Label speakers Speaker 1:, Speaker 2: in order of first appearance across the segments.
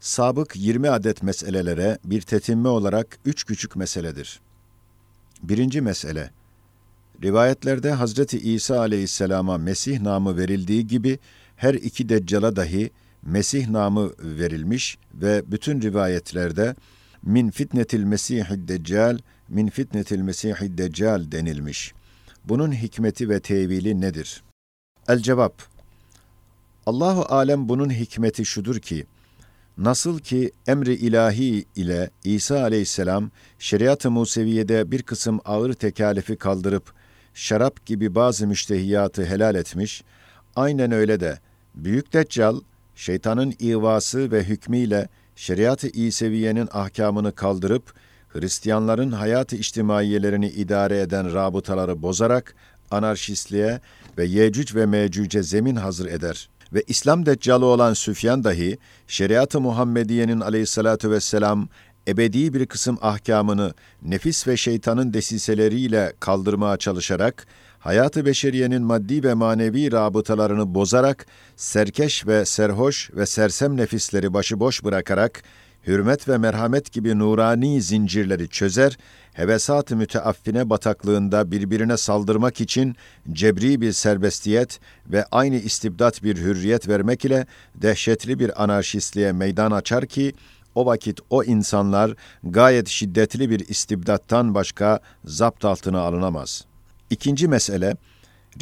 Speaker 1: sabık 20 adet meselelere bir tetinme olarak üç küçük meseledir. Birinci mesele, rivayetlerde Hazreti İsa aleyhisselama Mesih namı verildiği gibi her iki deccala dahi Mesih namı verilmiş ve bütün rivayetlerde min fitnetil mesihid deccal, min fitnetil mesihid deccal denilmiş. Bunun hikmeti ve tevili nedir? El cevap, Allahu alem bunun hikmeti şudur ki, nasıl ki emri ilahi ile İsa aleyhisselam şeriat-ı Museviye'de bir kısım ağır tekalifi kaldırıp şarap gibi bazı müştehiyatı helal etmiş, aynen öyle de Büyük Deccal, şeytanın ivası ve hükmüyle şeriat-ı İseviye'nin ahkamını kaldırıp, Hristiyanların hayat-ı içtimaiyelerini idare eden rabıtaları bozarak, anarşistliğe ve Yecüc ve Mecüc'e zemin hazır eder. Ve İslam deccalı olan Süfyan dahi, şeriat-ı Muhammediye'nin aleyhissalatu vesselam ebedi bir kısım ahkamını nefis ve şeytanın desiseleriyle kaldırmaya çalışarak, hayatı beşeriyenin maddi ve manevi rabıtalarını bozarak, serkeş ve serhoş ve sersem nefisleri başıboş bırakarak, hürmet ve merhamet gibi nurani zincirleri çözer, hevesat-ı müteaffine bataklığında birbirine saldırmak için cebri bir serbestiyet ve aynı istibdat bir hürriyet vermek ile dehşetli bir anarşistliğe meydan açar ki, o vakit o insanlar gayet şiddetli bir istibdattan başka zapt altına alınamaz.'' İkinci mesele,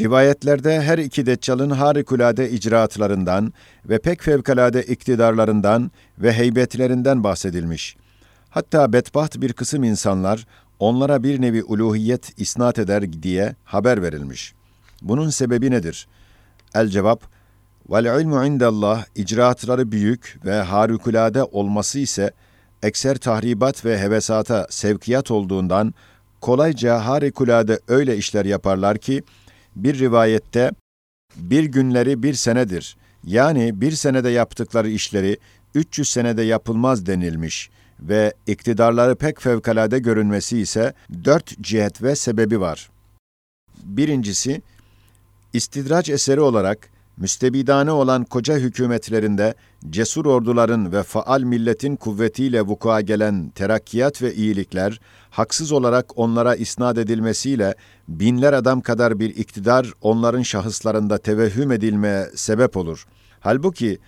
Speaker 1: rivayetlerde her iki deccalın harikulade icraatlarından ve pek fevkalade iktidarlarından ve heybetlerinden bahsedilmiş. Hatta bedbaht bir kısım insanlar onlara bir nevi uluhiyet isnat eder diye haber verilmiş. Bunun sebebi nedir? El cevap, vel ilmu indallah icraatları büyük ve harikulade olması ise ekser tahribat ve hevesata sevkiyat olduğundan kolayca harikulade öyle işler yaparlar ki, bir rivayette bir günleri bir senedir. Yani bir senede yaptıkları işleri 300 senede yapılmaz denilmiş ve iktidarları pek fevkalade görünmesi ise dört cihet ve sebebi var. Birincisi, istidraç eseri olarak müstebidane olan koca hükümetlerinde cesur orduların ve faal milletin kuvvetiyle vukua gelen terakkiyat ve iyilikler, haksız olarak onlara isnat edilmesiyle binler adam kadar bir iktidar onların şahıslarında tevehhüm edilmeye sebep olur. Halbuki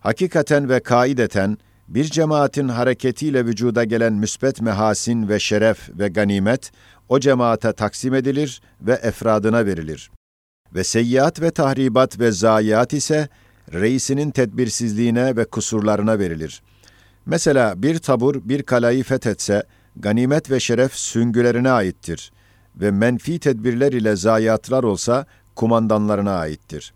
Speaker 1: hakikaten ve kaideten bir cemaatin hareketiyle vücuda gelen müsbet mehasin ve şeref ve ganimet o cemaate taksim edilir ve efradına verilir ve seyyiat ve tahribat ve zayiat ise reisinin tedbirsizliğine ve kusurlarına verilir. Mesela bir tabur bir kalayı fethetse, ganimet ve şeref süngülerine aittir ve menfi tedbirler ile zayiatlar olsa kumandanlarına aittir.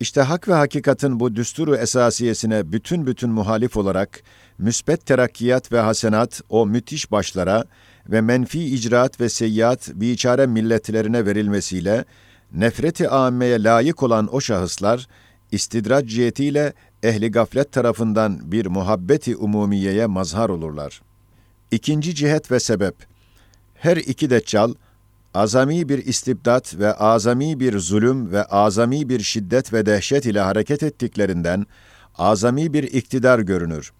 Speaker 1: İşte hak ve hakikatin bu düsturu esasiyesine bütün bütün muhalif olarak müsbet terakkiyat ve hasenat o müthiş başlara ve menfi icraat ve seyyiat biçare milletlerine verilmesiyle nefreti âmmeye layık olan o şahıslar, istidraç cihetiyle ehli gaflet tarafından bir muhabbeti umumiyeye mazhar olurlar. İkinci cihet ve sebep, her iki deccal, azami bir istibdat ve azami bir zulüm ve azami bir şiddet ve dehşet ile hareket ettiklerinden, azami bir iktidar görünür.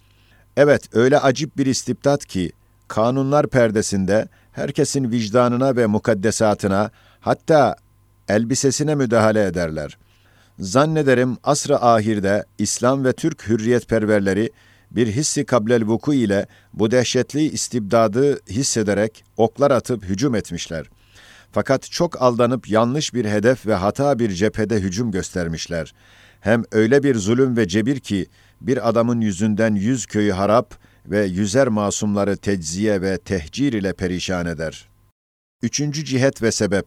Speaker 1: Evet, öyle acip bir istibdat ki, kanunlar perdesinde herkesin vicdanına ve mukaddesatına, hatta elbisesine müdahale ederler. Zannederim asr-ı ahirde İslam ve Türk hürriyetperverleri bir hissi kablel vuku ile bu dehşetli istibdadı hissederek oklar atıp hücum etmişler. Fakat çok aldanıp yanlış bir hedef ve hata bir cephede hücum göstermişler. Hem öyle bir zulüm ve cebir ki bir adamın yüzünden yüz köyü harap ve yüzer masumları tecziye ve tehcir ile perişan eder. Üçüncü cihet ve sebep,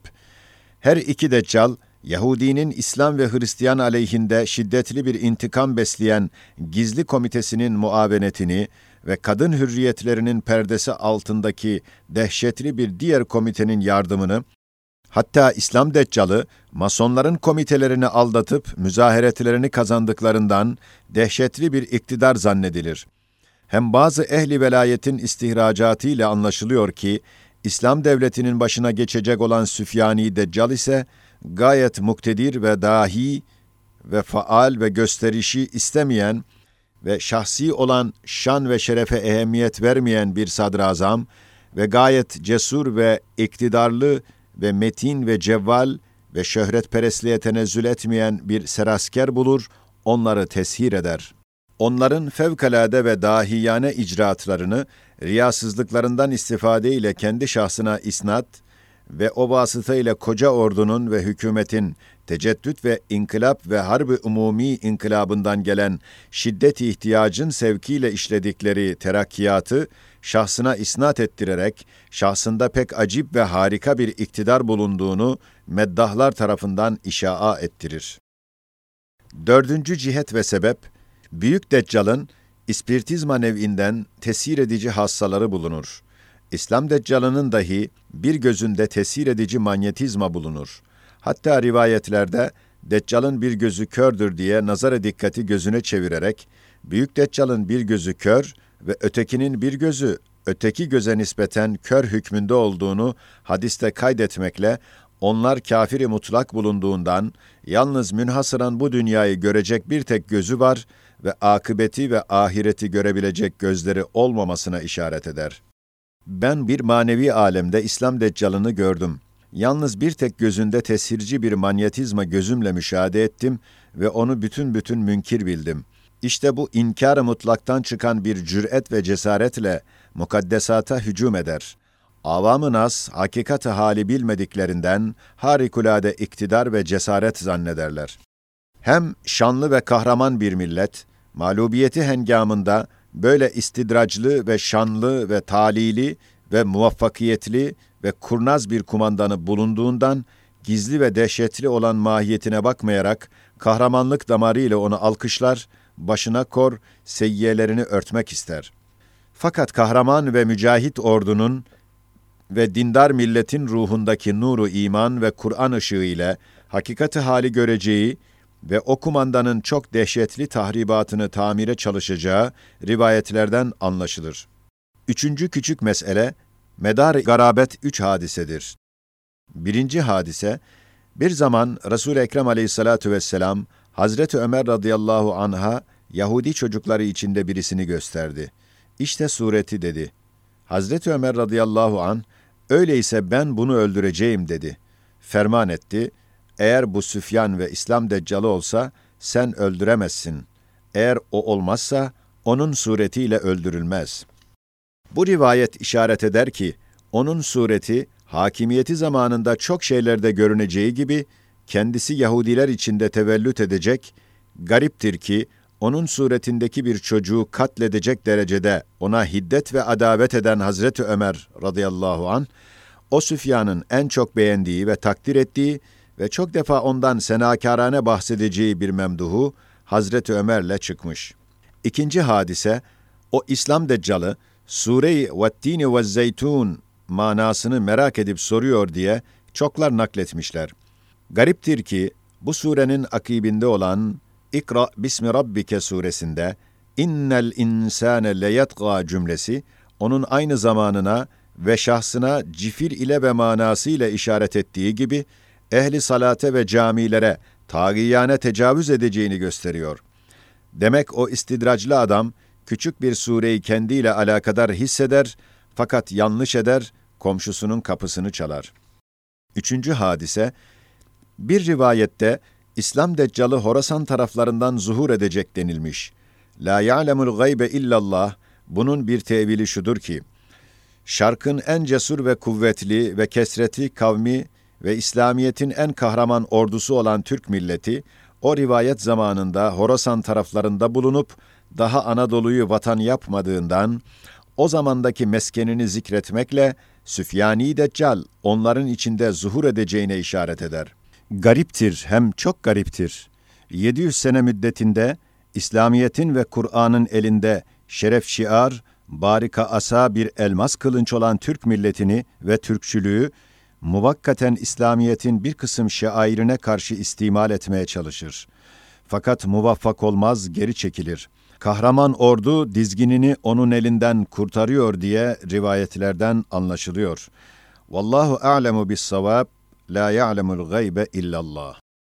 Speaker 1: her iki deccal, Yahudinin İslam ve Hristiyan aleyhinde şiddetli bir intikam besleyen gizli komitesinin muavenetini ve kadın hürriyetlerinin perdesi altındaki dehşetli bir diğer komitenin yardımını, hatta İslam Deccalı, masonların komitelerini aldatıp müzaheretlerini kazandıklarından dehşetli bir iktidar zannedilir. Hem bazı ehli velayetin istihracatı ile anlaşılıyor ki, İslam devletinin başına geçecek olan Süfyani Deccal ise gayet muktedir ve dahi ve faal ve gösterişi istemeyen ve şahsi olan şan ve şerefe ehemmiyet vermeyen bir sadrazam ve gayet cesur ve iktidarlı ve metin ve cevval ve şöhretperestliğe tenezzül etmeyen bir serasker bulur, onları teshir eder. Onların fevkalade ve dahiyane icraatlarını riyasızlıklarından istifade ile kendi şahsına isnat ve o vasıta ile koca ordunun ve hükümetin teceddüt ve inkılap ve harbi umumi inkılabından gelen şiddet ihtiyacın sevkiyle işledikleri terakkiyatı şahsına isnat ettirerek şahsında pek acip ve harika bir iktidar bulunduğunu meddahlar tarafından işaa ettirir. Dördüncü cihet ve sebep, Büyük Deccal'ın ispirtizma nev'inden tesir edici hassaları bulunur. İslam Deccal'ının dahi bir gözünde tesir edici manyetizma bulunur. Hatta rivayetlerde Deccal'ın bir gözü kördür diye nazara dikkati gözüne çevirerek, Büyük Deccal'ın bir gözü kör ve ötekinin bir gözü öteki göze nispeten kör hükmünde olduğunu hadiste kaydetmekle onlar kafiri mutlak bulunduğundan yalnız münhasıran bu dünyayı görecek bir tek gözü var ve akıbeti ve ahireti görebilecek gözleri olmamasına işaret eder. Ben bir manevi alemde İslam deccalını gördüm. Yalnız bir tek gözünde tesirci bir manyetizma gözümle müşahede ettim ve onu bütün bütün münkir bildim. İşte bu inkar-ı mutlaktan çıkan bir cüret ve cesaretle mukaddesata hücum eder. Avam-ı nas, hakikat hali bilmediklerinden harikulade iktidar ve cesaret zannederler. Hem şanlı ve kahraman bir millet, mağlubiyeti hengamında böyle istidraclı ve şanlı ve talili ve muvaffakiyetli ve kurnaz bir kumandanı bulunduğundan gizli ve dehşetli olan mahiyetine bakmayarak kahramanlık damarı ile onu alkışlar, başına kor, seyyiyelerini örtmek ister. Fakat kahraman ve mücahit ordunun ve dindar milletin ruhundaki nuru iman ve Kur'an ışığı ile hakikati hali göreceği ve o kumandanın çok dehşetli tahribatını tamire çalışacağı rivayetlerden anlaşılır. Üçüncü küçük mesele, medar garabet üç hadisedir. Birinci hadise, bir zaman Resul-i Ekrem aleyhissalatu vesselam, Hazreti Ömer radıyallahu anha, Yahudi çocukları içinde birisini gösterdi. İşte sureti dedi. Hazreti Ömer radıyallahu an, öyleyse ben bunu öldüreceğim dedi. Ferman etti, eğer bu Süfyan ve İslam deccalı olsa sen öldüremezsin. Eğer o olmazsa onun suretiyle öldürülmez. Bu rivayet işaret eder ki onun sureti hakimiyeti zamanında çok şeylerde görüneceği gibi kendisi Yahudiler içinde tevellüt edecek, gariptir ki onun suretindeki bir çocuğu katledecek derecede ona hiddet ve adavet eden Hazreti Ömer radıyallahu an o Süfyan'ın en çok beğendiği ve takdir ettiği ve çok defa ondan senakârane bahsedeceği bir memduhu Hazreti Ömer'le çıkmış. İkinci hadise, o İslam deccalı, Sure-i Vettini ve Zeytun manasını merak edip soruyor diye çoklar nakletmişler. Gariptir ki bu surenin akibinde olan İkra bismi rabbike suresinde innel insane leyetga cümlesi onun aynı zamanına ve şahsına cifir ile ve manası ile işaret ettiği gibi ehli salate ve camilere tağiyane tecavüz edeceğini gösteriyor. Demek o istidraclı adam küçük bir sureyi kendiyle alakadar hisseder fakat yanlış eder, komşusunun kapısını çalar. Üçüncü hadise, bir rivayette İslam Deccalı Horasan taraflarından zuhur edecek denilmiş. La ya'lemul gaybe illallah, bunun bir tevili şudur ki, Şarkın en cesur ve kuvvetli ve kesreti kavmi ve İslamiyet'in en kahraman ordusu olan Türk milleti, o rivayet zamanında Horasan taraflarında bulunup, daha Anadolu'yu vatan yapmadığından, o zamandaki meskenini zikretmekle, Süfyani Deccal onların içinde zuhur edeceğine işaret eder. Gariptir, hem çok gariptir. 700 sene müddetinde, İslamiyet'in ve Kur'an'ın elinde şeref şiar, barika asa bir elmas kılınç olan Türk milletini ve Türkçülüğü, muvakkaten İslamiyet'in bir kısım şairine karşı istimal etmeye çalışır. Fakat muvaffak olmaz, geri çekilir. Kahraman ordu dizginini onun elinden kurtarıyor diye rivayetlerden anlaşılıyor. Vallahu a'lemu bis savab, la ya'lemul gaybe illallah.